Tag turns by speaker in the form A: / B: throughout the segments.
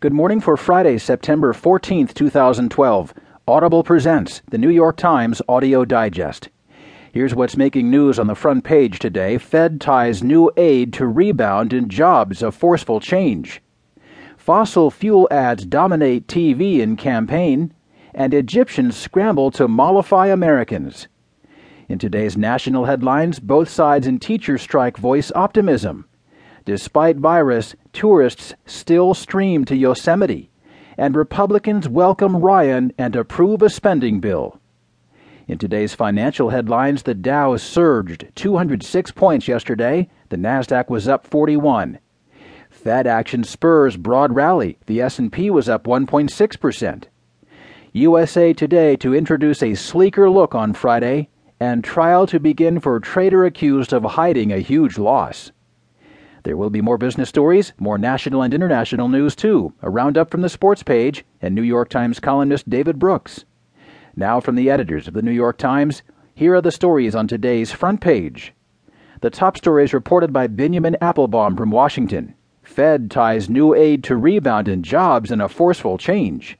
A: Good morning for Friday, September 14th, 2012. Audible presents the New York Times Audio Digest. Here's what's making news on the front page today Fed ties new aid to rebound in jobs of forceful change. Fossil fuel ads dominate TV in campaign, and Egyptians scramble to mollify Americans. In today's national headlines, both sides in teacher strike voice optimism. Despite virus, tourists still stream to Yosemite, and Republicans welcome Ryan and approve a spending bill. In today's financial headlines, the Dow surged 206 points yesterday. The Nasdaq was up 41. Fed action spurs broad rally. The S&P was up 1.6%. USA Today to introduce a sleeker look on Friday and trial to begin for trader accused of hiding a huge loss. There will be more business stories, more national and international news, too. A roundup from the sports page and New York Times columnist David Brooks. Now, from the editors of the New York Times, here are the stories on today's front page. The top story is reported by Benjamin Appelbaum from Washington. Fed ties new aid to rebound in jobs in a forceful change.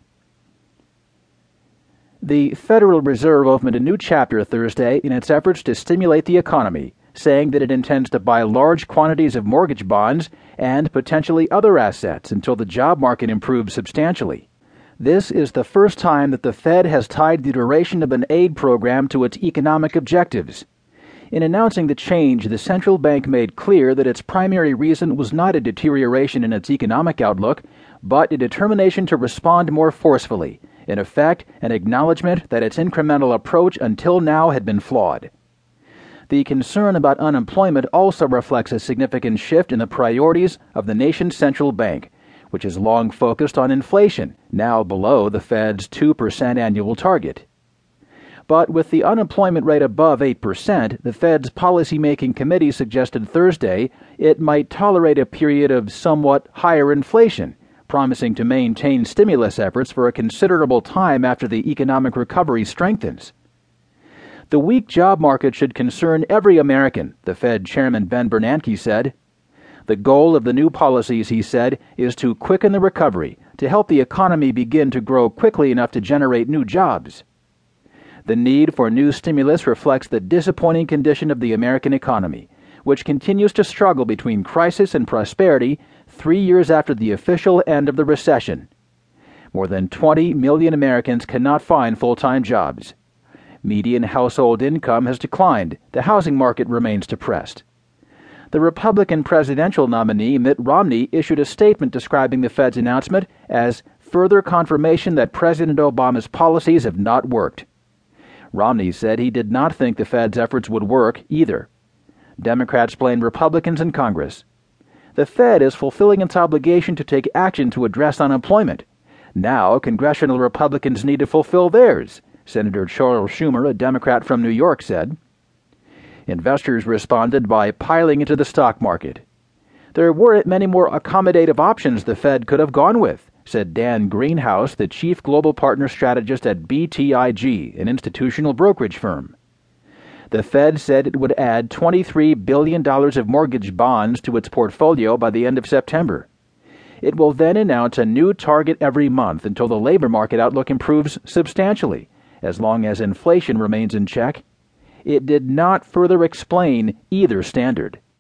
A: The Federal Reserve opened a new chapter Thursday in its efforts to stimulate the economy saying that it intends to buy large quantities of mortgage bonds and potentially other assets until the job market improves substantially. This is the first time that the Fed has tied the duration of an aid program to its economic objectives. In announcing the change, the central bank made clear that its primary reason was not a deterioration in its economic outlook, but a determination to respond more forcefully, in effect, an acknowledgement that its incremental approach until now had been flawed. The concern about unemployment also reflects a significant shift in the priorities of the nation's central bank, which has long focused on inflation, now below the Fed's 2% annual target. But with the unemployment rate above 8%, the Fed's policymaking committee suggested Thursday it might tolerate a period of somewhat higher inflation, promising to maintain stimulus efforts for a considerable time after the economic recovery strengthens. The weak job market should concern every American, the Fed Chairman Ben Bernanke said. The goal of the new policies, he said, is to quicken the recovery, to help the economy begin to grow quickly enough to generate new jobs. The need for new stimulus reflects the disappointing condition of the American economy, which continues to struggle between crisis and prosperity three years after the official end of the recession. More than 20 million Americans cannot find full time jobs. Median household income has declined. The housing market remains depressed. The Republican presidential nominee, Mitt Romney, issued a statement describing the Fed's announcement as further confirmation that President Obama's policies have not worked. Romney said he did not think the Fed's efforts would work either. Democrats blame Republicans in Congress. The Fed is fulfilling its obligation to take action to address unemployment. Now, congressional Republicans need to fulfill theirs Senator Charles Schumer, a Democrat from New York, said. Investors responded by piling into the stock market. There weren't many more accommodative options the Fed could have gone with, said Dan Greenhaus, the chief global partner strategist at BTIG, an institutional brokerage firm. The Fed said it would add $23 billion of mortgage bonds to its portfolio by the end of September. It will then announce a new target every month until the labor market outlook improves substantially as long as inflation remains in check. It did not further explain either standard.